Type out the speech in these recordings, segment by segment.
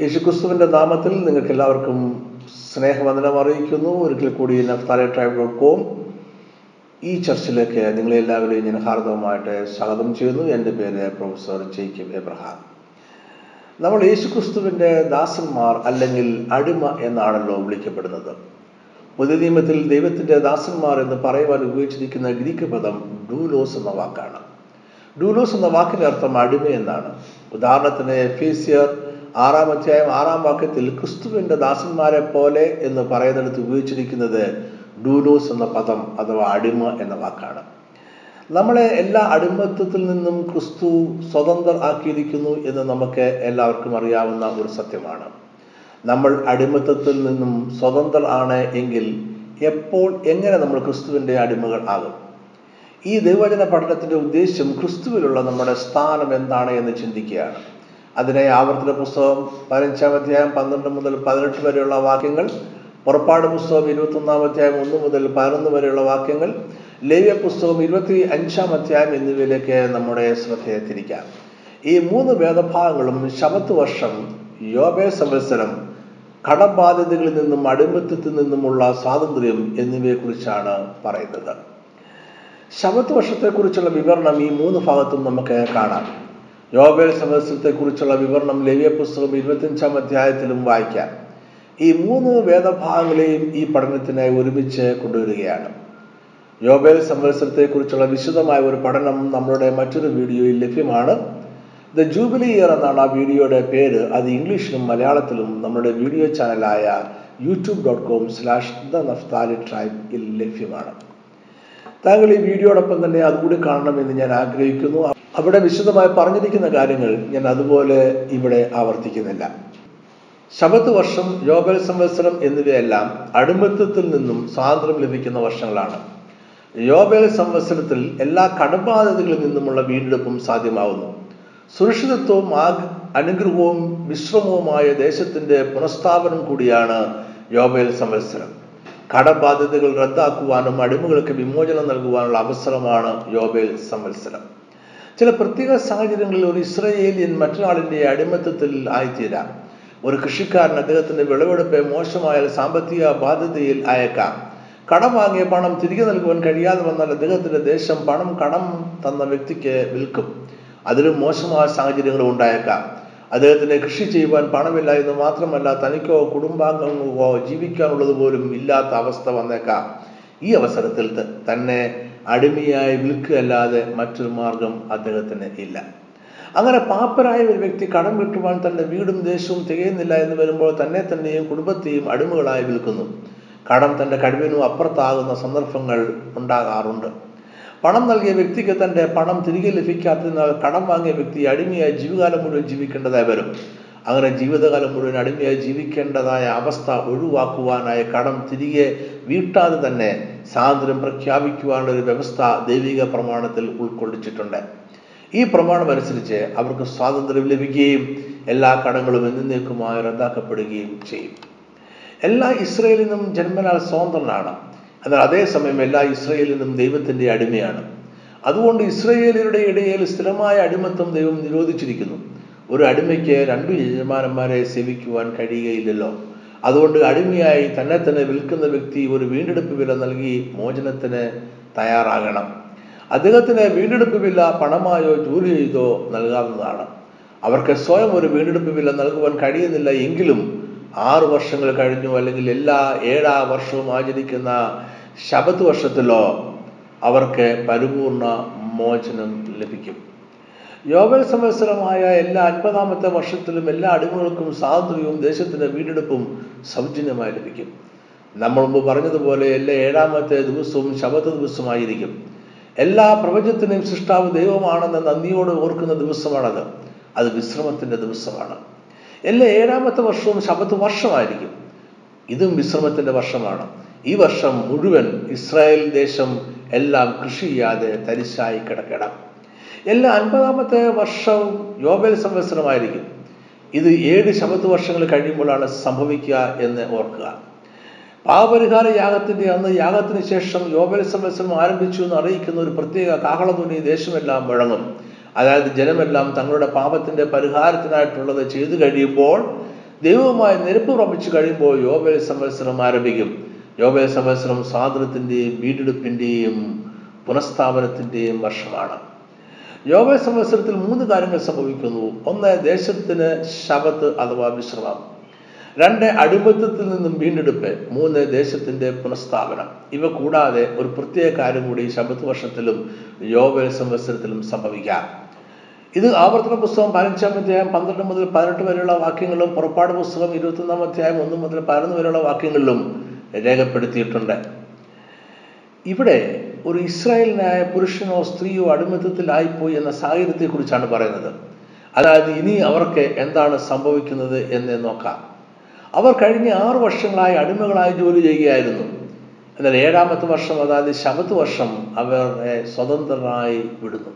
യേശുക്രിസ്തുവിന്റെ നാമത്തിൽ നിങ്ങൾക്ക് എല്ലാവർക്കും സ്നേഹവന്ദനം അറിയിക്കുന്നു. ഒരിക്കൽ കൂടി നഫ്താലെ ട്രൈബ് ഡോട്ട് കോം ഈ ചർച്ചിലേക്ക് നിങ്ങളെ എല്ലാവരെയും ഞാൻ ഹാർദവമായിട്ട് സ്വാഗതം ചെയ്യുന്നു. എന്റെ പേര് പ്രൊഫസർ ജെയ്ക്കബ് എബ്രഹാം. നമ്മൾ യേശുക്രിസ്തുവിന്റെ ദാസന്മാർ അല്ലെങ്കിൽ അടിമ എന്നാണല്ലോ വിളിക്കപ്പെടുന്നത്. പുതിയ നിയമത്തിൽ ദൈവത്തിന്റെ ദാസന്മാർ എന്ന് പറയുവാൻ ഉപയോഗിച്ചിരിക്കുന്ന ഗ്രീക്ക് പദം ഡൂലോസ് എന്ന വാക്കാണ്. ഡൂലോസ് എന്ന വാക്കിന്റെ അർത്ഥം അടിമ എന്നാണ്. ഉദാഹരണത്തിന് എഫീസിയർ ആറാം അധ്യായം ആറാം വാക്യത്തിൽ ക്രിസ്തുവിന്റെ ദാസന്മാരെ പോലെ എന്ന് പറയുന്നിടത്ത് ഉപയോഗിച്ചിരിക്കുന്നത് ഡൂലോസ് എന്ന പദം അഥവാ അടിമ എന്ന വാക്കാണ്. നമ്മളെ എല്ലാ അടിമത്വത്തിൽ നിന്നും ക്രിസ്തു സ്വതന്ത്രർ ആക്കിയിരിക്കുന്നു എന്ന് നമുക്ക് എല്ലാവർക്കും അറിയാവുന്ന ഒരു സത്യമാണ്. നമ്മൾ അടിമത്വത്തിൽ നിന്നും സ്വതന്ത്രർ ആണ് എങ്കിൽ എപ്പോൾ എങ്ങനെ നമ്മൾ ക്രിസ്തുവിന്റെ അടിമകൾ ആകും? ഈ ദൈവചന പഠനത്തിന്റെ ഉദ്ദേശ്യം ക്രിസ്തുവിലുള്ള നമ്മുടെ സ്ഥാനം എന്താണ് എന്ന് ചിന്തിക്കുകയാണ്. അതിനെ ആവർത്തന പുസ്തകം പതിനഞ്ചാം അധ്യായം പന്ത്രണ്ട് മുതൽ പതിനെട്ട് വരെയുള്ള വാക്യങ്ങൾ പുറപ്പാട് പുസ്തകം ഇരുപത്തി ഒന്നാം അധ്യായം ഒന്ന് മുതൽ പതിനൊന്ന് വരെയുള്ള വാക്യങ്ങൾ ലേവ്യ പുസ്തകം ഇരുപത്തി അഞ്ചാം അധ്യായം എന്നിവയിലേക്ക് നമ്മുടെ ശ്രദ്ധയെ തിരിക്കാം. ഈ മൂന്ന് വേദഭാഗങ്ങളും ശബത്ത് വർഷം യോബേ സംവത്സരം കടബാധ്യതകളിൽ നിന്നും അടിമത്തത്തിൽ നിന്നുമുള്ള സ്വാതന്ത്ര്യം എന്നിവയെക്കുറിച്ചാണ് പറയുന്നത്. ശബത്ത് വർഷത്തെക്കുറിച്ചുള്ള വിവരണം ഈ മൂന്ന് ഭാഗത്തും നമുക്ക് കാണാം. യോബേൽ സംവത്സരത്തെക്കുറിച്ചുള്ള വിവരണം ലവ്യ പുസ്തകം ഇരുപത്തിയഞ്ചാം അധ്യായത്തിലും വായിക്കാം. ഈ മൂന്ന് വേദഭാഗങ്ങളെയും ഈ പഠനത്തിനായി ഒരുമിച്ച് കൊണ്ടുവരികയാണ്. യോബേൽ സംവത്സരത്തെക്കുറിച്ചുള്ള വിശദമായ ഒരു പഠനം നമ്മളുടെ മറ്റൊരു വീഡിയോയിൽ ലഭ്യമാണ്. ദ ജൂബിലി ഇയർ എന്നാണ് ആ വീഡിയോയുടെ പേര്. അത് ഇംഗ്ലീഷിലും മലയാളത്തിലും നമ്മുടെ video ചാനലായ YouTube dot com slash the Naphtali ട്രൈബിൽ ലഭ്യമാണ്. താങ്കൾ ഈ വീഡിയോടൊപ്പം തന്നെ അതുകൂടി കാണണമെന്ന് ഞാൻ ആഗ്രഹിക്കുന്നു. അവിടെ വിശദമായി പറഞ്ഞിരിക്കുന്ന കാര്യങ്ങൾ ഞാൻ അതുപോലെ ഇവിടെ ആവർത്തിക്കുന്നില്ല. ശബത്ത് വർഷം യോബൽ സംവത്സരം എന്നിവയെല്ലാം അടിമത്തത്തിൽ നിന്നും സ്വാതന്ത്ര്യം ലഭിക്കുന്ന വർഷങ്ങളാണ്. യോബേൽ സംവത്സരത്തിൽ എല്ലാ കടബാധ്യതകളിൽ നിന്നുമുള്ള വീണ്ടെടുപ്പും സാധ്യമാവുന്നു. സുരക്ഷിതത്വവും അനുഗ്രഹവും വിശ്രമവുമായ ദേശത്തിന്റെ പുനഃസ്ഥാപനം കൂടിയാണ് യോബേൽ സംവത്സരം. കടബാധ്യതകൾ റദ്ദാക്കുവാനും അടിമകൾക്ക് വിമോചനം നൽകുവാനുള്ള അവസരമാണ് യോബേൽ സംവത്സരം. ചില പ്രത്യേക സാഹചര്യങ്ങളിൽ ഒരു ഇസ്രയേലിയൻ മറ്റൊരാളിന്റെ അടിമത്തത്തിൽ ആയിത്തീരാം. ഒരു കൃഷിക്കാരൻ അദ്ദേഹത്തിന്റെ വിളവെടുപ്പ് മോശമായ സാമ്പത്തിക ബാധ്യതയിൽ അയക്കാം. കടം വാങ്ങിയ പണം തിരികെ നൽകുവാൻ കഴിയാതെ വന്നാൽ അദ്ദേഹത്തിന്റെ ദേശം പണം കടം തന്ന വ്യക്തിക്ക് വിൽക്കും. അതിലും മോശമായ സാഹചര്യങ്ങൾ ഉണ്ടായേക്കാം. അദ്ദേഹത്തിന് കൃഷി ചെയ്യുവാൻ പണമില്ല എന്ന് മാത്രമല്ല തനിക്കോ കുടുംബാംഗങ്ങൾക്കോ ജീവിക്കാനുള്ളത് പോലും ഇല്ലാത്ത അവസ്ഥ വന്നേക്കാം. ഈ അവസരത്തിൽ തന്നെ അടിമയായി വിൽക്കുകയല്ലാതെ മറ്റൊരു മാർഗം അദ്ദേഹത്തിന് ഇല്ല. അങ്ങനെ പാപ്പരായ ഒരു വ്യക്തി കടം കിട്ടുവാൻ തന്റെ വീടും ദേശവും തികയുന്നില്ല എന്ന് വരുമ്പോൾ തന്നെ തന്നെയും കുടുംബത്തെയും അടിമകളായി വിൽക്കുന്നു. കടം തന്റെ കഴിവിനും അപ്പുറത്താകുന്ന സന്ദർഭങ്ങൾ ഉണ്ടാകാറുണ്ട്. പണം നൽകിയ വ്യക്തിക്ക് തന്റെ പണം തിരികെ ലഭിക്കാത്തതിനാൽ കടം വാങ്ങിയ വ്യക്തി അടിമയായി ജീവകാലം മുഴുവൻ ജീവിക്കേണ്ടതായി വരും. അങ്ങനെ ജീവിതകാലം മുഴുവൻ അടിമയായി ജീവിക്കേണ്ടതായ അവസ്ഥ ഒഴിവാക്കുവാനായ കടം തിരികെ വീട്ടാതെ തന്നെ സ്വാതന്ത്ര്യം പ്രഖ്യാപിക്കുവാനുള്ള ഒരു വ്യവസ്ഥ ദൈവിക പ്രമാണത്തിൽ ഉൾക്കൊള്ളിച്ചിട്ടുണ്ട്. ഈ പ്രമാണം അനുസരിച്ച് അവർക്ക് സ്വാതന്ത്ര്യം ലഭിക്കുകയും എല്ലാ കടങ്ങളും എന്നേക്കുമായി റദ്ദാക്കപ്പെടുകയും ചെയ്യും. എല്ലാ ഇസ്രയേലിനും ജന്മനാൽ സ്വതന്ത്രനാണ്. എന്നാൽ അതേസമയം എല്ലാ ഇസ്രയേലിനും ദൈവത്തിന്റെ അടിമയാണ്. അതുകൊണ്ട് ഇസ്രയേലിയുടെ ഇടയിൽ സ്ഥിരമായ അടിമത്വം ദൈവം നിരോധിച്ചിരിക്കുന്നു. ഒരു അടിമയ്ക്ക് രണ്ടു യജമാനന്മാരെ സേവിക്കുവാൻ കഴിയുകയില്ലല്ലോ. അതുകൊണ്ട് അടിമയായി തന്നെ തന്നെ വിൽക്കുന്ന വ്യക്തി ഒരു വീണ്ടെടുപ്പ് വില നൽകി മോചനത്തിന് തയ്യാറാകണം. അദ്ദേഹത്തിന് വീണ്ടെടുപ്പ് വില പണമായോ ജോലി ചെയ്തോ നൽകാവുന്നതാണ്. അവർക്ക് സ്വയം ഒരു വീണ്ടെടുപ്പ് വില നൽകുവാൻ കഴിയുന്നില്ല എങ്കിലും ആറു വർഷങ്ങൾ കഴിഞ്ഞു അല്ലെങ്കിൽ എല്ലാ ഏഴാ വർഷവും ആചരിക്കുന്ന ശബത് വർഷത്തിലോ അവർക്ക് പരിപൂർണ മോചനം ലഭിക്കും. യോബൽ സംവത്സരമായ എല്ലാ അൻപതാമത്തെ വർഷത്തിലും എല്ലാ അടിമകൾക്കും സ്വാതന്ത്ര്യവും ദേശത്തിന്റെ വീണ്ടെടുപ്പും സൗജന്യമായി ലഭിക്കും. നമ്മൾ മുമ്പ് പറഞ്ഞതുപോലെ എല്ലാ ഏഴാമത്തെ ദിവസവും ശബദ ദിവസമായിരിക്കും. എല്ലാ പ്രപഞ്ചത്തിനെയും സൃഷ്ടാവ് ദൈവമാണെന്ന് നന്ദിയോട് ഓർക്കുന്ന ദിവസമാണത്. അത് വിശ്രമത്തിന്റെ ദിവസമാണ്. എല്ലാ ഏഴാമത്തെ വർഷവും ശബത്ത് വർഷമായിരിക്കും. ഇതും വിശ്രമത്തിന്റെ വർഷമാണ്. ഈ വർഷം മുഴുവൻ ഇസ്രായേൽ ദേശം എല്ലാം കൃഷി ചെയ്യാതെ തരിശായി കിടക്കണം. എല്ലാ അൻപതാമത്തെ വർഷവും യോബേൽ സംവത്സരമായിരിക്കും. ഇത് ഏഴ് ശബത്ത് വർഷങ്ങൾ കഴിയുമ്പോഴാണ് സംഭവിക്കുക എന്ന് ഓർക്കുക. പാപപരിഹാര യാഗത്തിന്റെ അന്ന് യാഗത്തിന് ശേഷം യോബേൽ സംവത്സരം ആരംഭിച്ചു എന്ന് അറിയിക്കുന്ന ഒരു പ്രത്യേക കാഹളതുണി ദേശമെല്ലാം മുഴങ്ങും. അതായത് ജനമെല്ലാം തങ്ങളുടെ പാപത്തിന്റെ പരിഹാരത്തിനായിട്ടുള്ളത് ചെയ്തു കഴിയുമ്പോൾ ദൈവവുമായി നിരപ്പ് പ്രാപിച്ചു കഴിയുമ്പോൾ യോബേൽ സംവത്സരം ആരംഭിക്കും. യോബേൽ സംവത്സരം സ്വാതന്ത്ര്യത്തിന്റെയും വീണ്ടെടുപ്പിന്റെയും പുനഃസ്ഥാപനത്തിന്റെയും വർഷമാണ്. യോബേൽ സംവത്സരത്തിൽ മൂന്ന് കാര്യങ്ങൾ സംഭവിക്കുന്നു. ഒന്ന് ദേശത്തിന് ശബത്ത് അഥവാ വിശ്രമം. രണ്ട് അടിമത്തത്തിൽ നിന്നും വീണ്ടെടുപ്പ്. മൂന്ന് ദേശത്തിന്റെ പുനഃസ്ഥാപനം. ഇവ കൂടാതെ ഒരു പ്രത്യേക കാര്യം കൂടി ശബത്ത് വർഷത്തിലും യോഗ സംവത്സരത്തിലും സംഭവിക്കാം. ഇത് ആവർത്തന പുസ്തകം പതിനഞ്ചാം അധ്യായം പന്ത്രണ്ട് മുതൽ പതിനെട്ട് വരെയുള്ള വാക്യങ്ങളും പുറപ്പാട് പുസ്തകം ഇരുപത്തൊന്നാം അധ്യായം ഒന്ന് മുതൽ പതിനൊന്ന് വരെയുള്ള വാക്യങ്ങളിലും രേഖപ്പെടുത്തിയിട്ടുണ്ട്. ഇവിടെ ഒരു ഇസ്രായേലിനായ പുരുഷനോ സ്ത്രീയോ അടിമത്തത്തിലായിപ്പോയി എന്ന സാഹചര്യത്തെക്കുറിച്ചാണ് പറയുന്നത്. അതായത് ഇനി അവർക്ക് എന്താണ് സംഭവിക്കുന്നത് എന്ന് നോക്കാം. അവർ കഴിഞ്ഞ ആറു വർഷങ്ങളായി അടിമകളായി ജോലി ചെയ്യുകയായിരുന്നു. എന്നാൽ ഏഴാമത്തെ വർഷം അതായത് ശബത്ത് വർഷം അവരെ സ്വതന്ത്രരായി വിടുന്നു.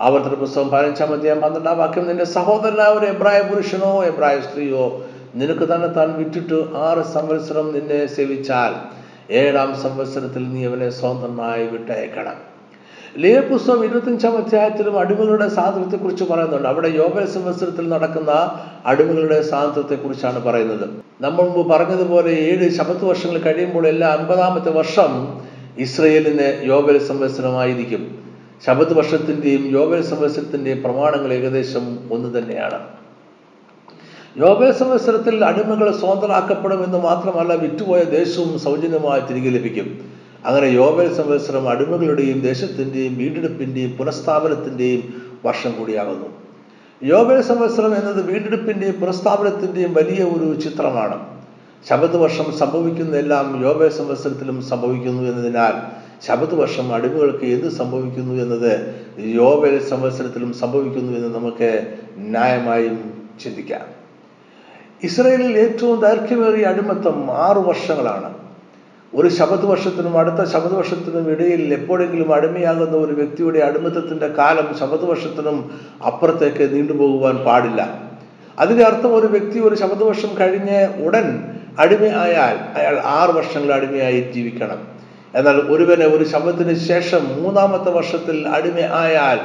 ആവർത്തന പുസ്തകം പതിനഞ്ചാം അധ്യായം പന്ത്രണ്ടാം വാക്യം നിന്റെ സഹോദരനായ ഒരു എബ്രായ പുരുഷനോ എബ്രായ സ്ത്രീയോ നിനക്ക് തന്നെ താൻ വിറ്റിട്ട് ആറ് സംവത്സരം നിന്നെ സേവിച്ചാൽ. ഏഴാം സംവത്സരത്തിൽ നീ അവനെ സ്വന്തമായി വിട്ടയക്കണം. ലേയ പുസ്തകം ഇരുപത്തിയഞ്ചാം അധ്യായത്തിലും അടിമകളുടെ സ്വാതന്ത്ര്യത്തെക്കുറിച്ച് പറയുന്നുണ്ട്. അവിടെ യോഗ സംവത്സരത്തിൽ നടക്കുന്ന അടിമകളുടെ സ്വാതന്ത്ര്യത്തെക്കുറിച്ചാണ് പറയുന്നത്. നമ്മൾ മുമ്പ് പറഞ്ഞതുപോലെ ഏഴ് ശബത്ത് വർഷങ്ങൾ കഴിയുമ്പോൾ എല്ലാ അൻപതാമത്തെ വർഷം ഇസ്രയേലിന് യോബൽ സംവത്സരമായിരിക്കും. ശബത് വർഷത്തിന്റെയും യോബൽ സംവത്സരത്തിന്റെയും പ്രമാണങ്ങൾ ഏകദേശം ഒന്ന് തന്നെയാണ്. യോബൽ സംവത്സരത്തിൽ അടിമകൾ സ്വതന്ത്രരാക്കപ്പെടുമെന്ന് മാത്രമല്ല വിറ്റുപോയ ദേശവും സൗജന്യമായി തിരികെ ലഭിക്കും. അങ്ങനെ യോബേ സംവത്സരം അടിമകളുടെയും ദേശത്തിന്റെയും വീണ്ടെടുപ്പിന്റെയും പുനഃസ്ഥാപനത്തിന്റെയും വർഷം കൂടിയാകുന്നു. യോബേ സംവത്സരം എന്നത് വീണ്ടെടുപ്പിന്റെയും പുനഃസ്ഥാപനത്തിന്റെയും വലിയ ഒരു ചിത്രമാണ്. ശബദ് വർഷം സംഭവിക്കുന്നതെല്ലാം യോബേ സംവത്സരത്തിലും സംഭവിക്കുന്നു എന്നതിനാൽ ശബദ് വർഷം അടിമകൾക്ക് എന്ത് സംഭവിക്കുന്നു എന്നത് യോബേ സംവത്സരത്തിലും സംഭവിക്കുന്നു എന്ന് നമുക്ക് ന്യായമായും ചിന്തിക്കാം. ഇസ്രയേലിൽ ഏറ്റവും ദൈർഘ്യമേറിയ അടിമത്തം ആറു വർഷങ്ങളാണ്. ഒരു ശബത്ത് വർഷത്തിനും അടുത്ത ശബത്ത് വർഷത്തിനും ഇടയിൽ എപ്പോഴെങ്കിലും അടിമയാകുന്ന ഒരു വ്യക്തിയുടെ അടിമത്തത്തിന്റെ കാലം ശബത്ത് വർഷത്തിനും അപ്പുറത്തേക്ക് നീണ്ടുപോകുവാൻ പാടില്ല. അതിന്റെ അർത്ഥം ഒരു വ്യക്തി ഒരു ശബത്ത് വർഷം കഴിഞ്ഞ് ഉടൻ അടിമയായാൽ അയാൾ ആറ് വർഷങ്ങൾ അടിമയായി ജീവിക്കണം. എന്നാൽ ഒരുവനെ ഒരു ശബത്തിന് ശേഷം മൂന്നാമത്തെ വർഷത്തിൽ അടിമ ആയാൽ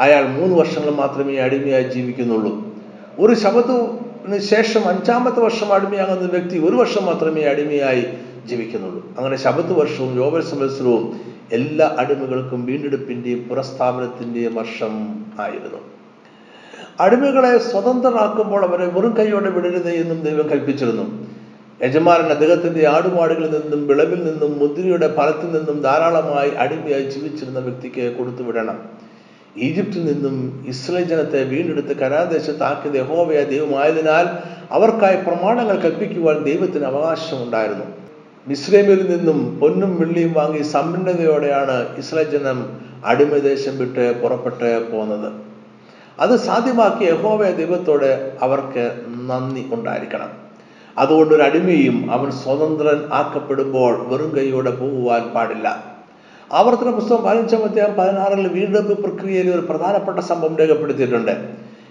അയാൾ മൂന്ന് വർഷങ്ങൾ മാത്രമേ അടിമയായി ജീവിക്കുന്നുള്ളൂ. ഒരു ശബത്തിന് ശേഷം അഞ്ചാമത്തെ വർഷം അടിമയാകുന്ന വ്യക്തി ഒരു വർഷം മാത്രമേ അടിമയായി ജീവിക്കുന്നുള്ളൂ. അങ്ങനെ ശബത്ത് വർഷവും യോബൽ സംവത്സരവും എല്ലാ അടിമകൾക്കും വീണ്ടെടുപ്പിന്റെയും പുനഃസ്ഥാപനത്തിന്റെയും വർഷം ആയിരുന്നു. അടിമകളെ സ്വതന്ത്രരാക്കുമ്പോൾ അവരെ വെറും കൈയോടെ വിടരുത് എന്നും ദൈവം കൽപ്പിച്ചിരുന്നു. യജമാനൻ അദ്ദേഹത്തിന്റെ ആടുമാടുകളിൽ നിന്നും വിളവിൽ നിന്നും മുന്തിരിയുടെ ഫലത്തിൽ നിന്നും ധാരാളമായി അടിമയായി ജീവിച്ചിരുന്ന വ്യക്തിക്ക് കൊടുത്തുവിടണം ഈജിപ്തിൽ നിന്നും ഇസ്രയേൽ ജനത്തെ വീണ്ടെടുത്ത് കനാദേശത്താക്കിയത് യഹോവയ ദൈവമായതിനാൽ അവർക്കായി പ്രമാണങ്ങൾ കൽപ്പിക്കുവാൻ ദൈവത്തിന് അവകാശമുണ്ടായിരുന്നു. മിസ്രൈമിൽ നിന്നും പൊന്നും വെള്ളിയും വാങ്ങി സമ്പന്നതയോടെയാണ് ഇസ്രയേൽ ജനം അടിമദേശം വിട്ട് പുറപ്പെട്ട് പോകുന്നത് അത് സാധ്യമാക്കിയ യഹോവയ ദൈവത്തോട് അവർക്ക് നന്ദി ഉണ്ടായിരിക്കണം. അതുകൊണ്ട് ഒരു അടിമയും അവൻ സ്വതന്ത്രൻ ആക്കപ്പെടുമ്പോൾ വെറും കൈയോടെ പോകുവാൻ പാടില്ല. ആവർത്തന പുസ്തകം പതിനഞ്ചാം അധ്യായം പതിനാറിൽ വീണ്ടെടുപ്പ് പ്രക്രിയയിൽ ഒരു പ്രധാനപ്പെട്ട സംഭവം രേഖപ്പെടുത്തിയിട്ടുണ്ട്.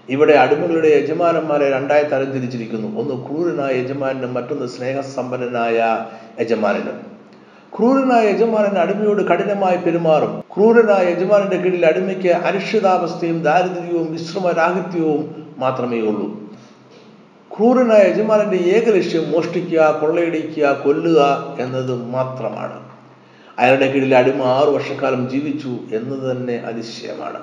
ഇവിടെ അടിമകളുടെ യജമാനന്മാരെ രണ്ടായി തരംതിരിച്ചിരിക്കുന്നു. ഒന്ന് ക്രൂരനായ യജമാനും മറ്റൊന്ന് സ്നേഹസമ്പന്നനായ യജമാനനും. ക്രൂരനായ യജമാനൻ അടിമയോട് കഠിനമായി പെരുമാറും. ക്രൂരനായ യജമാനന്റെ കീഴിൽ അടിമയ്ക്ക് അനിശ്ചിതാവസ്ഥയും ദാരിദ്ര്യവും വിശ്രമരാഹിത്യവും മാത്രമേ ഉള്ളൂ. ക്രൂരനായ യജമാനന്റെ ഏക ലക്ഷ്യം മോഷ്ടിക്കുക കൊള്ളയടിക്കുക കൊല്ലുക എന്നത് മാത്രമാണ്. അയാളുടെ കീഴിൽ അടിമ ആറു വർഷക്കാലം ജീവിച്ചു എന്നത് തന്നെ അതിശയമാണ്.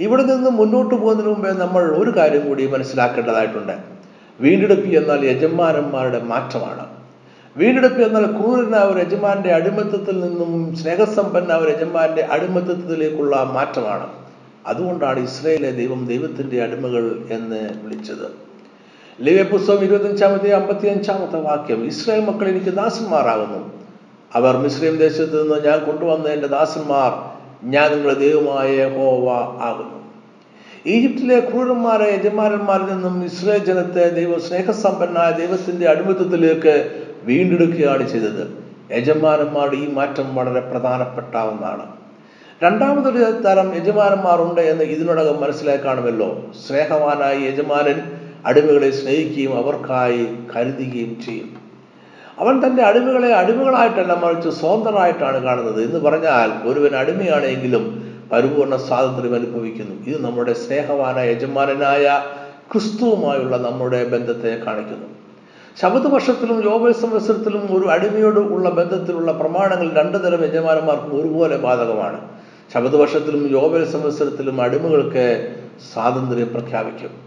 ഇവിടെ നിന്ന് മുന്നോട്ട് പോകുന്നതിന് മുമ്പേ നമ്മൾ ഒരു കാര്യം കൂടി മനസ്സിലാക്കേണ്ടതായിട്ടുണ്ട്. വീണ്ടെടുപ്പ് എന്നാൽ യജമാനന്മാരുടെ മാറ്റമാണ്. വീണ്ടെടുപ്പ് എന്നാൽ ക്രൂരനായ ഒരു യജമാന്റെ അടിമത്തത്തിൽ നിന്നും സ്നേഹസമ്പന്ന ഒരു യജമാന്റെ അടിമത്തത്തിലേക്കുള്ള മാറ്റമാണ്. അതുകൊണ്ടാണ് ഇസ്രയേലെ ദൈവം ദൈവത്തിന്റെ അടിമകൾ എന്ന് വിളിച്ചത്. ലിവ്യ പുസ്തകം ഇരുപത്തഞ്ചാമത്തെ അമ്പത്തി അഞ്ചാമത്തെ വാക്യം ഇസ്രായേൽ മക്കൾ എനിക്ക് ദാസന്മാരാകുന്നു. അവർ മിസ്ലിം ദേശത്ത് നിന്ന് ഞാൻ കൊണ്ടുവന്ന എന്റെ ദാസന്മാർ ഞാൻ നിങ്ങളുടെ ദൈവമായ ഹോവ ആകുന്നു. ഈജിപ്തിലെ ക്രൂരന്മാരെ യജമാനന്മാരിൽ നിന്നും ഇസ്രേ ജനത്തെ ദൈവ സ്നേഹസമ്പന്നായ ദൈവത്തിന്റെ അടിമത്തത്തിലേക്ക് വീണ്ടെടുക്കുകയാണ് ചെയ്തത്. യജമാനന്മാരുടെ ഈ മാറ്റം വളരെ പ്രധാനപ്പെട്ട ഒന്നാണ്. രണ്ടാമതൊരു തരം യജമാനന്മാരുണ്ട് എന്ന് ഇതിനോടകം മനസ്സിലായി കാണുമല്ലോ. സ്നേഹവാനായ യജമാനൻ അടിമകളെ സ്നേഹിക്കുകയും അവർക്കായി കരുതുകയും ചെയ്യും. അവൻ തന്റെ അടിമകളെ അടിമകളായിട്ടല്ല മറിച്ച് സ്വതന്ത്രരായിട്ടാണ് കാണുന്നത്. എന്ന് പറഞ്ഞാൽ ഒരുവൻ അടിമയാണെങ്കിലും പരിപൂർണ സ്വാതന്ത്ര്യം അനുഭവിക്കുന്നു. ഇത് നമ്മുടെ സ്നേഹവാന യജമാനനായ ക്രിസ്തുവുമായുള്ള നമ്മുടെ ബന്ധത്തെ കാണിക്കുന്നു. ശബദവർഷത്തിലും യോബൽ സംവത്സരത്തിലും ഒരു അടിമയോട് ഉള്ള ബന്ധത്തിലുള്ള പ്രമാണങ്ങൾ രണ്ടു തരം യജമാനന്മാർക്കും ഒരുപോലെ ബാധകമാണ്. ശബദവർഷത്തിലും യോഗ സംവത്സരത്തിലും അടിമകൾക്ക് സ്വാതന്ത്ര്യം പ്രഖ്യാപിക്കും.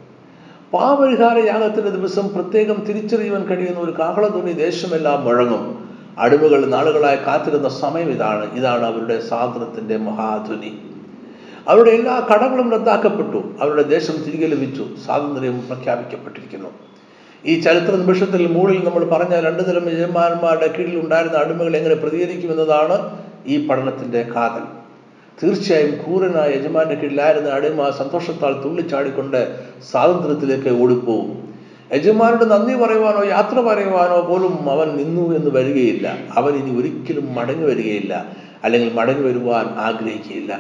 പാപരിഹാര യാഗത്തിന്റെ ദിവസം പ്രത്യേകം തിരിച്ചറിയുവാൻ കഴിയുന്ന ഒരു കാഹളധ്വനി ദേശമെല്ലാം മുഴങ്ങും. അടിമകൾ നാളുകളായി കാത്തിരുന്ന സമയം ഇതാണ്. ഇതാണ് അവരുടെ സ്വാതന്ത്ര്യത്തിന്റെ മഹാധ്വനി. അവരുടെ എല്ലാ കടകളും റദ്ദാക്കപ്പെട്ടു. അവരുടെ ദേശം തിരികെ ലഭിച്ചു. സ്വാതന്ത്ര്യം പ്രഖ്യാപിക്കപ്പെട്ടിരിക്കുന്നു. ഈ ചരിത്ര നിമിഷത്തിൽ മുകളിൽ നമ്മൾ പറഞ്ഞ രണ്ടു തരം യജമാന്മാരുടെ കീഴിൽ ഉണ്ടായിരുന്ന അടിമകൾ എങ്ങനെ പ്രതികരിക്കുമെന്നതാണ് ഈ പഠനത്തിന്റെ കാതൽ. തീർച്ചയായും ക്രൂരനായ യജമാന്റെ കീഴിലായിരുന്ന അടിമ സന്തോഷത്താൽ തുള്ളിച്ചാടിക്കൊണ്ട് സ്വാതന്ത്ര്യത്തിലേക്ക് ഓടിപ്പോവും യജമാനോട് നന്ദി പറയുവാനോ യാത്ര പറയുവാനോ പോലും അവൻ നിന്നു എന്ന് വരികയില്ല. അവൻ ഇനി ഒരിക്കലും മടങ്ങി വരികയില്ല അല്ലെങ്കിൽ മടങ്ങി വരുവാൻ ആഗ്രഹിക്കുകയില്ല.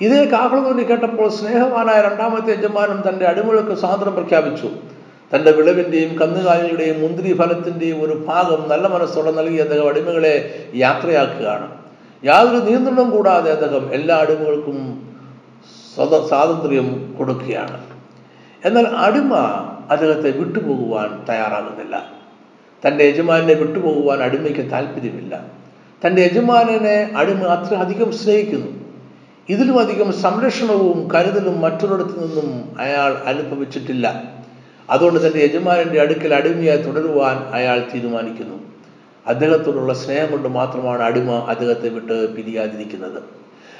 ഇതേ കാഹളധ്വനി കേട്ടപ്പോൾ സ്നേഹവാനായ രണ്ടാമത്തെ യജമാനും തന്റെ അടിമകൾക്ക് സ്വാതന്ത്ര്യം പ്രഖ്യാപിച്ചു. തന്റെ വിളവിന്റെയും കന്നുകാലിയുടെയും മുന്തിരി ഫലത്തിന്റെയും ഒരു ഭാഗം നല്ല മനസ്സോടെ നൽകി അദ്ദേഹം അടിമകളെ യാത്രയാക്കുകയാണ്. യാതൊരു നിയന്ത്രണം കൂടാതെ അദ്ദേഹം എല്ലാ അടിമകൾക്കും സ്വത സ്വാതന്ത്ര്യം കൊടുക്കുകയാണ്. എന്നാൽ അടിമ അദ്ദേഹത്തെ വിട്ടുപോകുവാൻ തയ്യാറാകുന്നില്ല. തന്റെ യജമാനെ വിട്ടുപോകുവാൻ അടിമയ്ക്ക് താല്പര്യമില്ല തന്റെ യജമാനെ അടിമ അത്ര അധികം സ്നേഹിക്കുന്നു. ഇതിലും അധികം സംരക്ഷണവും കരുതലും മറ്റൊരിടത്തു നിന്നും അയാൾ അനുഭവിച്ചിട്ടില്ല. അതുകൊണ്ട് തന്റെ യജമാനന്റെ അടുക്കൽ അടിമയായി തുടരുവാൻ അയാൾ തീരുമാനിക്കുന്നു. അദ്ദേഹത്തോടുള്ള സ്നേഹം കൊണ്ട് മാത്രമാണ് അടിമ അദ്ദേഹത്തെ വിട്ട് പിരിയാതിരിക്കുന്നത്.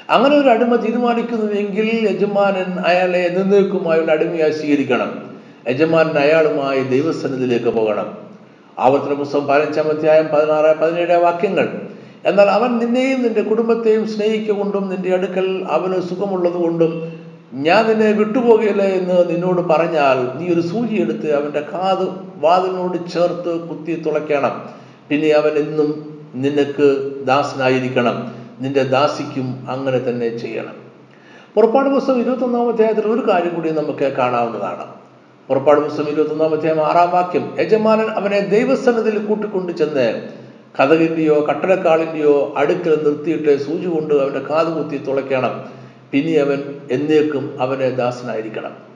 അങ്ങനെ ഒരു അടിമ തീരുമാനിക്കുന്നുവെങ്കിൽ യജമാനൻ അയാളെ എന്നേക്കുമായുള്ള അടിമയായി സ്വീകരിക്കണം. യജമാനൻ അയാളുമായി ദൈവസന്നിധിയിലേക്ക് പോകണം. ആവർത്തന പുസ്തകം പതിനഞ്ചാം അധ്യായം പതിനാറ് പതിനേഴ് വാക്യങ്ങൾ. എന്നാൽ അവൻ നിന്നെയും നിന്റെ കുടുംബത്തെയും സ്നേഹിക്കുകൊണ്ടും നിന്റെ അടുക്കൽ അവന് സുഖമുള്ളത് കൊണ്ടും ഞാൻ നിന്നെ വിട്ടുപോകില്ല എന്ന് നിന്നോട് പറഞ്ഞാൽ നീ ഒരു സൂചി എടുത്ത് അവന്റെ കാത് വാതിലിനോട് ചേർത്ത് കുത്തി തുളയ്ക്കണം. പിന്നെ അവൻ എന്നും നിനക്ക് ദാസനായിരിക്കണം. നിന്റെ ദാസിക്കും അങ്ങനെ തന്നെ ചെയ്യണം. പുറപ്പാട് പുസ്തകം ഇരുപത്തൊന്നാം അധ്യായത്തിൽ ഒരു കാര്യം കൂടി നമുക്ക് കാണാവുന്നതാണ്. പുറപ്പാട് പുസ്തകം ഇരുപത്തൊന്നാം അധ്യായം ആറാം വാക്യം യജമാനൻ അവനെ ദൈവസന്നതിൽ കൂട്ടിക്കൊണ്ടു ചെന്ന് കഥകിന്റെയോ കട്ടടക്കാളിന്റെയോ അടുക്കൽ നിർത്തിയിട്ട് സൂചി കൊണ്ട് അവന്റെ കാതുകുത്തി തുളയ്ക്കണം. പിന്നെ അവൻ എന്നേക്കും അവനെ ദാസനായിരിക്കണം.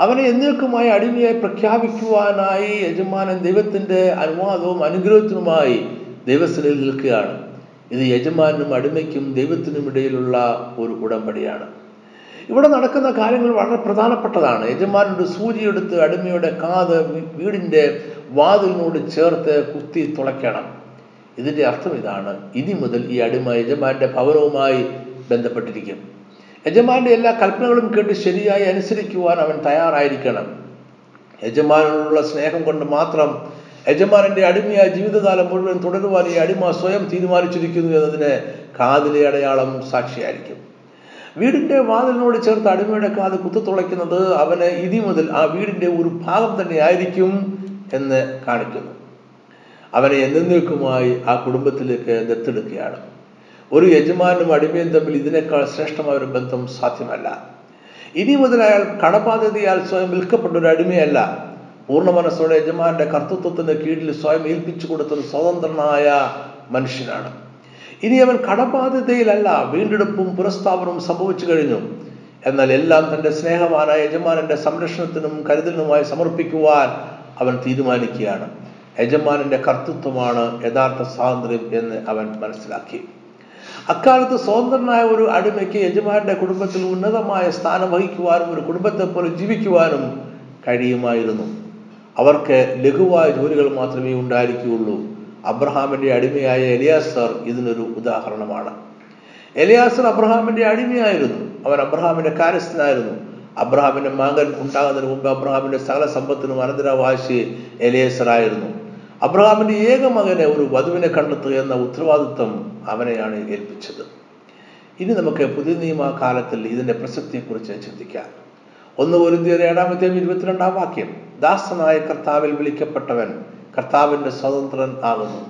അവനെ എന്നേക്കുമായി അടിമയായി പ്രഖ്യാപിക്കുവാനായി യജമാനൻ ദൈവത്തിന്റെ അനുവാദവും അനുഗ്രഹത്തിനുമായി ദൈവസ്ഥയിൽ നിൽക്കുകയാണ്. ഇത് യജമാനും അടിമയ്ക്കും ദൈവത്തിനും ഇടയിലുള്ള ഒരു ഉടമ്പടിയാണ്. ഇവിടെ നടക്കുന്ന കാര്യങ്ങൾ വളരെ പ്രധാനപ്പെട്ടതാണ്. യജമാനൊരു സൂചിയെടുത്ത് അടിമയുടെ കാത് വീടിന്റെ വാതിലിനോട് ചേർത്ത് കുത്തി തുളയ്ക്കണം. ഇതിന്റെ അർത്ഥം ഇതാണ്. ഇനി മുതൽ ഈ അടിമ യജമാന്റെ ഭവനവുമായി ബന്ധപ്പെട്ടിരിക്കും. യജമാന്റെ എല്ലാ കൽപ്പനകളും കേട്ട് ശരിയായി അനുസരിക്കുവാൻ അവൻ തയ്യാറായിരിക്കണം. യജമാനോടുള്ള സ്നേഹം കൊണ്ട് മാത്രം യജമാനന്റെ അടിമയായ ജീവിതകാലം മുഴുവൻ തുടരുവാൻ ഈ അടിമ സ്വയം തീരുമാനിച്ചിരിക്കുന്നു എന്നതിന് കാതിലെ അടയാളം സാക്ഷിയായിരിക്കും. വീടിന്റെ വാതിലിനോട് ചേർത്ത് അടിമയുടെ കാത് കുത്തുതുളയ്ക്കുന്നത് അവന് ഇതി മുതൽ ആ വീടിന്റെ ഒരു ഭാഗം തന്നെ ആയിരിക്കും എന്ന് കാണിക്കുന്നു. അവനെ എന്നേക്കുമായി ആ കുടുംബത്തിലേക്ക് ദത്തെടുക്കുകയാണ്. ഒരു യജമാനും അടിമയും തമ്മിൽ ഇതിനേക്കാൾ ശ്രേഷ്ഠമായ ഒരു ബന്ധം സാധ്യമല്ല. ഇനി മുതൽ അയാൾ കടബാധ്യതയാൽ സ്വയം വിൽക്കപ്പെട്ട ഒരു അടിമയല്ല. പൂർണ മനസ്സോടെ യജമാന്റെ കർത്തൃത്വത്തിന് കീഴിൽ സ്വയം ഏൽപ്പിച്ചു കൊടുത്ത ഒരു സ്വതന്ത്രനായ മനുഷ്യനാണ്. ഇനി അവൻ കടബാധ്യതയിലല്ല വീണ്ടെടുപ്പും പുനഃസ്ഥാപനവും സംഭവിച്ചു കഴിഞ്ഞു. എന്നാൽ എല്ലാം തന്റെ സ്നേഹവാനായ യജമാനന്റെ സംരക്ഷണത്തിനും കരുതലിനുമായി സമർപ്പിക്കുവാൻ അവൻ തീരുമാനിക്കുകയാണ്. യജമാനന്റെ കർത്തൃത്വമാണ് യഥാർത്ഥ സ്വാതന്ത്ര്യം എന്ന് അവൻ മനസ്സിലാക്കി. അക്കാലത്ത് സ്വതന്ത്രനായ ഒരു അടിമയ്ക്ക് യജമാന്റെ കുടുംബത്തിൽ ഉന്നതമായ സ്ഥാനം വഹിക്കുവാനും ഒരു കുടുംബത്തെ പോലെ ജീവിക്കുവാനും കഴിയുമായിരുന്നു. അവർക്ക് ലഘുവായ ജോലികൾ മാത്രമേ ഉണ്ടായിരിക്കുകയുള്ളൂ. അബ്രഹാമിന്റെ അടിമയായ എലിയാസർ ഇതിനൊരു ഉദാഹരണമാണ്. എലിയാസർ അബ്രഹാമിന്റെ അടിമയായിരുന്നു. അവൻ അബ്രഹാമിന്റെ കാര്യസ്ഥനായിരുന്നു. അബ്രഹാമിന്റെ മകൻ ഉണ്ടാകുന്നതിന് മുമ്പ് അബ്രഹാമിന്റെ സകല സമ്പത്തിനും അനന്തരാവാശി എലിയേസറായിരുന്നു അബ്രഹാമിന്റെ ഏക മകനെ ഒരു വധുവിനെ കണ്ടെത്തുക എന്ന ഉത്തരവാദിത്വം അവനെയാണ് ഏൽപ്പിച്ചത്. ഇനി നമുക്ക് പുതിയ നിയമ കാലത്തിൽ ഇതിന്റെ പ്രസക്തിയെക്കുറിച്ച് ചിന്തിക്കാം. ഒന്ന് ഒരു ഏഴാമത്തെ ഇരുപത്തിരണ്ടാം വാക്യം. ദാസനായ കർത്താവിൽ വിളിക്കപ്പെട്ടവൻ കർത്താവിന്റെ സ്വതന്ത്രൻ ആകുന്നു.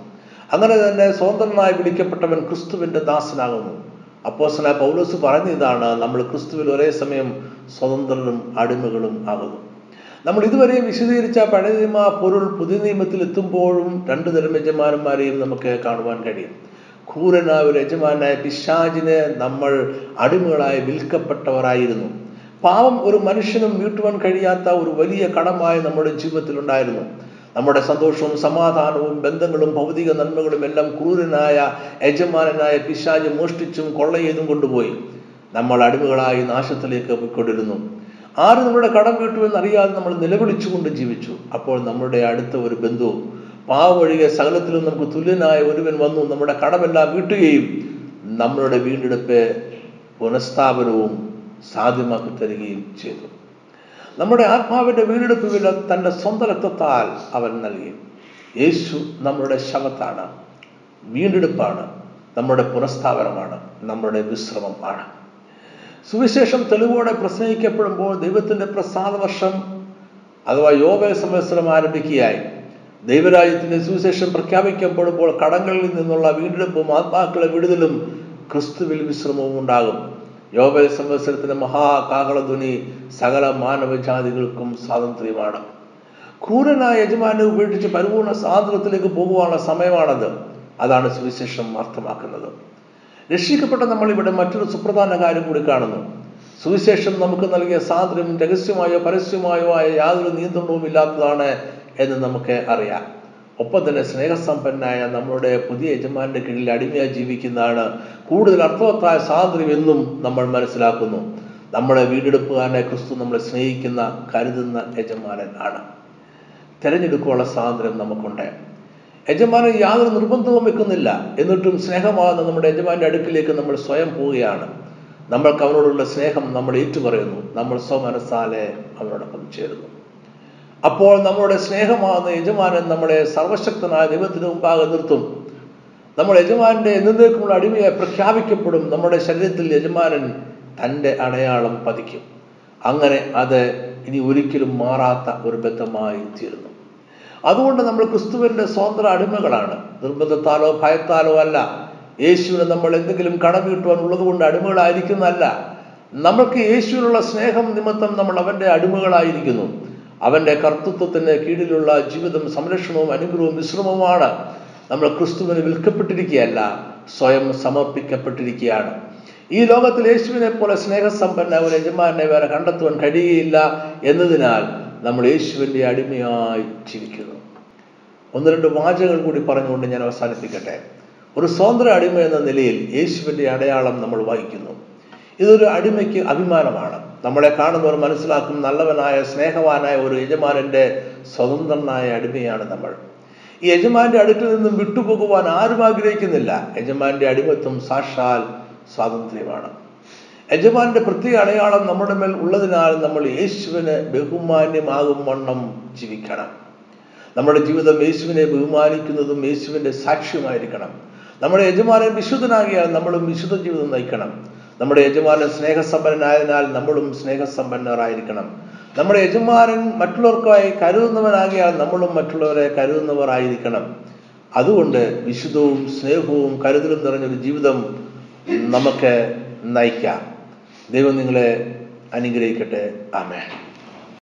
അങ്ങനെ തന്നെ സ്വതന്ത്രനായി വിളിക്കപ്പെട്ടവൻ ക്രിസ്തുവിന്റെ ദാസനാകുന്നു. അപ്പോസന പൗലോസ് പറഞ്ഞ ഇതാണ് നമ്മൾ ക്രിസ്തുവിൽ ഒരേ സമയം സ്വതന്ത്രരും അടിമകളും ആകുന്നു. നമ്മൾ ഇതുവരെ വിശദീകരിച്ച പഴയ നിയമ പൊരുൾ പുതിയ നിയമത്തിൽ എത്തുമ്പോഴും രണ്ടു തരം യജമാനന്മാരെയും നമുക്ക് കാണുവാൻ കഴിയും. ക്രൂരനായ ഒരു യജമാനായ പിശാജിന് നമ്മൾ അടിമകളായി വിൽക്കപ്പെട്ടവരായിരുന്നു. പാവം ഒരു മനുഷ്യനും വീട്ടുവാൻ കഴിയാത്ത ഒരു വലിയ കടമായി നമ്മുടെ ജീവിതത്തിൽ ഉണ്ടായിരുന്നു. നമ്മുടെ സന്തോഷവും സമാധാനവും ബന്ധങ്ങളും ഭൗതിക നന്മകളും എല്ലാം ക്രൂരനായ യജമാനനായ പിശാജ് മോഷ്ടിച്ചും കൊള്ള കൊണ്ടുപോയി. നമ്മൾ അടിമകളായി നാശത്തിലേക്ക് പോയിക്കൊണ്ടിരുന്നു. ആര് നമ്മുടെ കടം വീട്ടുമെന്ന് എന്നറിയാതെ നമ്മൾ നിലവിളിച്ചുകൊണ്ട് ജീവിച്ചു. അപ്പോൾ നമ്മുടെ അടുത്ത ഒരു ബന്ധു പാവൊഴികെ സകലത്തിലും നമുക്ക് തുല്യനായ ഒരുവൻ വന്നു. നമ്മുടെ കടമെല്ലാം വീട്ടുകയും നമ്മളുടെ വീണ്ടെടുപ്പ് പുനഃസ്ഥാപനവും സാധ്യമാക്കി തരികയും ചെയ്തു. നമ്മുടെ ആത്മാവിന്റെ വീണ്ടെടുപ്പ് വില തന്റെ സ്വന്തം രക്തത്താൽ അവൻ നൽകി. യേശു നമ്മുടെ ശവത്താണ് വീണ്ടെടുപ്പാണ് നമ്മുടെ പുനഃസ്ഥാപനമാണ് നമ്മുടെ വിശ്രമം ആണ് സുവിശേഷം തെളിവോടെ പ്രസംഗിക്കപ്പെടുമ്പോൾ ദൈവത്തിന്റെ പ്രസാദ വർഷം അഥവാ യോഗ സംവത്സരം ആരംഭിക്കുകയായി. ദൈവരാജ്യത്തിന്റെ സുവിശേഷം പ്രഖ്യാപിക്കപ്പെടുമ്പോൾ കടങ്ങളിൽ നിന്നുള്ള വീണ്ടെടുപ്പും ആത്മാക്കളെ വിടുതലും ക്രിസ്തുവിൽ വിശ്രമവും ഉണ്ടാകും. യോഗ സംവത്സരത്തിന്റെ മഹാകാഹളധ്വനി സകല മാനവജാതികൾക്കും സ്വാതന്ത്ര്യമാണ്. ക്രൂരനായ യജമാനെ ഉപേക്ഷിച്ച് പരിപൂർണ സ്വാതന്ത്ര്യത്തിലേക്ക് പോകുവാനുള്ള സമയമാണത്. അതാണ് സുവിശേഷം അർത്ഥമാക്കുന്നത്. രക്ഷിക്കപ്പെട്ട നമ്മൾ ഇവിടെ മറ്റൊരു സുപ്രധാന കാര്യം കൂടി കാണുന്നു. സുവിശേഷം നമുക്ക് നൽകിയ സ്വാതന്ത്ര്യം രഹസ്യമായോ പരസ്യമായോ ആയ യാതൊരു നിയന്ത്രണവും ഇല്ലാത്തതാണ് എന്ന് നമുക്ക് അറിയാം. ഒപ്പം തന്നെ സ്നേഹസമ്പന്നായ നമ്മുടെ പുതിയ യജമാന്റെ കീഴിൽ അടിമയായി ജീവിക്കുന്നതാണ് കൂടുതൽ അർത്ഥവത്തായ സ്വാതന്ത്ര്യം എന്നും നമ്മൾ മനസ്സിലാക്കുന്നു. നമ്മളെ വീണ്ടെടുപ്പുകാരനെ ക്രിസ്തു നമ്മളെ സ്നേഹിക്കുന്ന കരുതുന്ന യജമാനൻ ആണ് തിരഞ്ഞെടുക്കുവാനുള്ള സ്വാതന്ത്ര്യം നമുക്കുണ്ട്. യജമാനൻ യാതൊരു നിർബന്ധവും വെക്കുന്നില്ല. എന്നിട്ടും സ്നേഹമാകുന്ന നമ്മുടെ യജമാന്റെ അടുക്കിലേക്ക് നമ്മൾ സ്വയം പോവുകയാണ്. നമ്മൾക്ക് അവനോടുള്ള സ്നേഹം നമ്മൾ ഏറ്റുപറയുന്നു. നമ്മൾ സ്വമനസ്സാലെ അവനോടൊപ്പം ചേരുന്നു. അപ്പോൾ നമ്മുടെ സ്നേഹമാകുന്ന യജമാനൻ നമ്മളെ സർവശക്തനായ ദൈവത്തിന് മുമ്പാകെ നിർത്തും. നമ്മൾ യജമാനന്റെ എന്നേക്കുമുള്ള അടിമയെ പ്രഖ്യാപിക്കപ്പെടും. നമ്മുടെ ശരീരത്തിൽ യജമാനൻ തന്റെ അടയാളം പതിക്കും. അങ്ങനെ അത് ഇനി ഒരിക്കലും മാറാത്ത ഒരു ബന്ധമായി തീരുന്നു. അതുകൊണ്ട് നമ്മൾ ക്രിസ്തുവിന്റെ സ്വതന്ത്ര അടിമകളാണ്. നിർബന്ധത്താലോ ഭയത്താലോ അല്ല. യേശുവിനെ നമ്മൾ എന്തെങ്കിലും കടം കിട്ടുവാനുള്ളത് കൊണ്ട് അടിമകളായിരിക്കുന്നതല്ല. നമ്മൾക്ക് യേശുവിനുള്ള സ്നേഹം നിമിത്തം നമ്മൾ അവന്റെ അടിമകളായിരിക്കുന്നു. അവന്റെ കർത്തൃത്വത്തിന് കീഴിലുള്ള ജീവിതം സംരക്ഷണവും അനുഗ്രഹവും വിശ്രമവുമാണ് നമ്മൾ ക്രിസ്തുവിന് വിൽക്കപ്പെട്ടിരിക്കുകയല്ല സ്വയം സമർപ്പിക്കപ്പെട്ടിരിക്കുകയാണ്. ഈ ലോകത്തിൽ യേശുവിനെ പോലെ സ്നേഹസമ്പന്ന ഒരു യജമാനെ വേറെ കണ്ടെത്തുവാൻ കഴിയുകയില്ല എന്നതിനാൽ നമ്മൾ യേശുവിന്റെ അടിമയായി ജീവിക്കുന്നു. ഒന്ന് രണ്ട് വാചകങ്ങൾ കൂടി പറഞ്ഞുകൊണ്ട് ഞാൻ അവസാനിപ്പിക്കട്ടെ. ഒരു സ്വതന്ത്ര അടിമ എന്ന നിലയിൽ യേശുവിന്റെ അടയാളം നമ്മൾ വഹിക്കുന്നു. ഇതൊരു അടിമയ്ക്ക് അഭിമാനമാണ്. നമ്മളെ കാണുന്നവർ മനസ്സിലാക്കും നല്ലവനായ സ്നേഹവാനായ ഒരു യജമാനന്റെ സ്വതന്ത്രനായ അടിമയാണ് നമ്മൾ. ഈ യജമാന്റെ അടുക്കിൽ നിന്നും വിട്ടുപോകുവാൻ ആരും ആഗ്രഹിക്കുന്നില്ല. യജമാന്റെ അടിമത്വം സാക്ഷാൽ സ്വാതന്ത്ര്യമാണ്. യജമാന്റെ പ്രത്യേക അടയാളം നമ്മുടെ മേൽ ഉള്ളതിനാൽ നമ്മൾ യേശുവിന് ബഹുമാന്യമാകും വണ്ണം ജീവിക്കണം. നമ്മുടെ ജീവിതം യേശുവിനെ ബഹുമാനിക്കുന്നതും യേശുവിന്റെ സാക്ഷ്യമായിരിക്കണം. നമ്മുടെ യജമാനൻ വിശുദ്ധനാകിയാൽ നമ്മളും വിശുദ്ധ ജീവിതം നയിക്കണം. നമ്മുടെ യജമാനൻ സ്നേഹസമ്പന്നനായതിനാൽ നമ്മളും സ്നേഹസമ്പന്നരായിരിക്കണം. നമ്മുടെ യജമാനൻ മറ്റുള്ളവർക്കായി കരുതുന്നവനാകിയാൽ നമ്മളും മറ്റുള്ളവരെ കരുതുന്നവരായിരിക്കണം. അതുകൊണ്ട് വിശുദ്ധവും സ്നേഹവും കരുതലും നിറഞ്ഞൊരു ജീവിതം നമുക്ക് നയിക്കാം. ദൈവം നിങ്ങളെ അനുഗ്രഹിക്കട്ടെ. ആമേ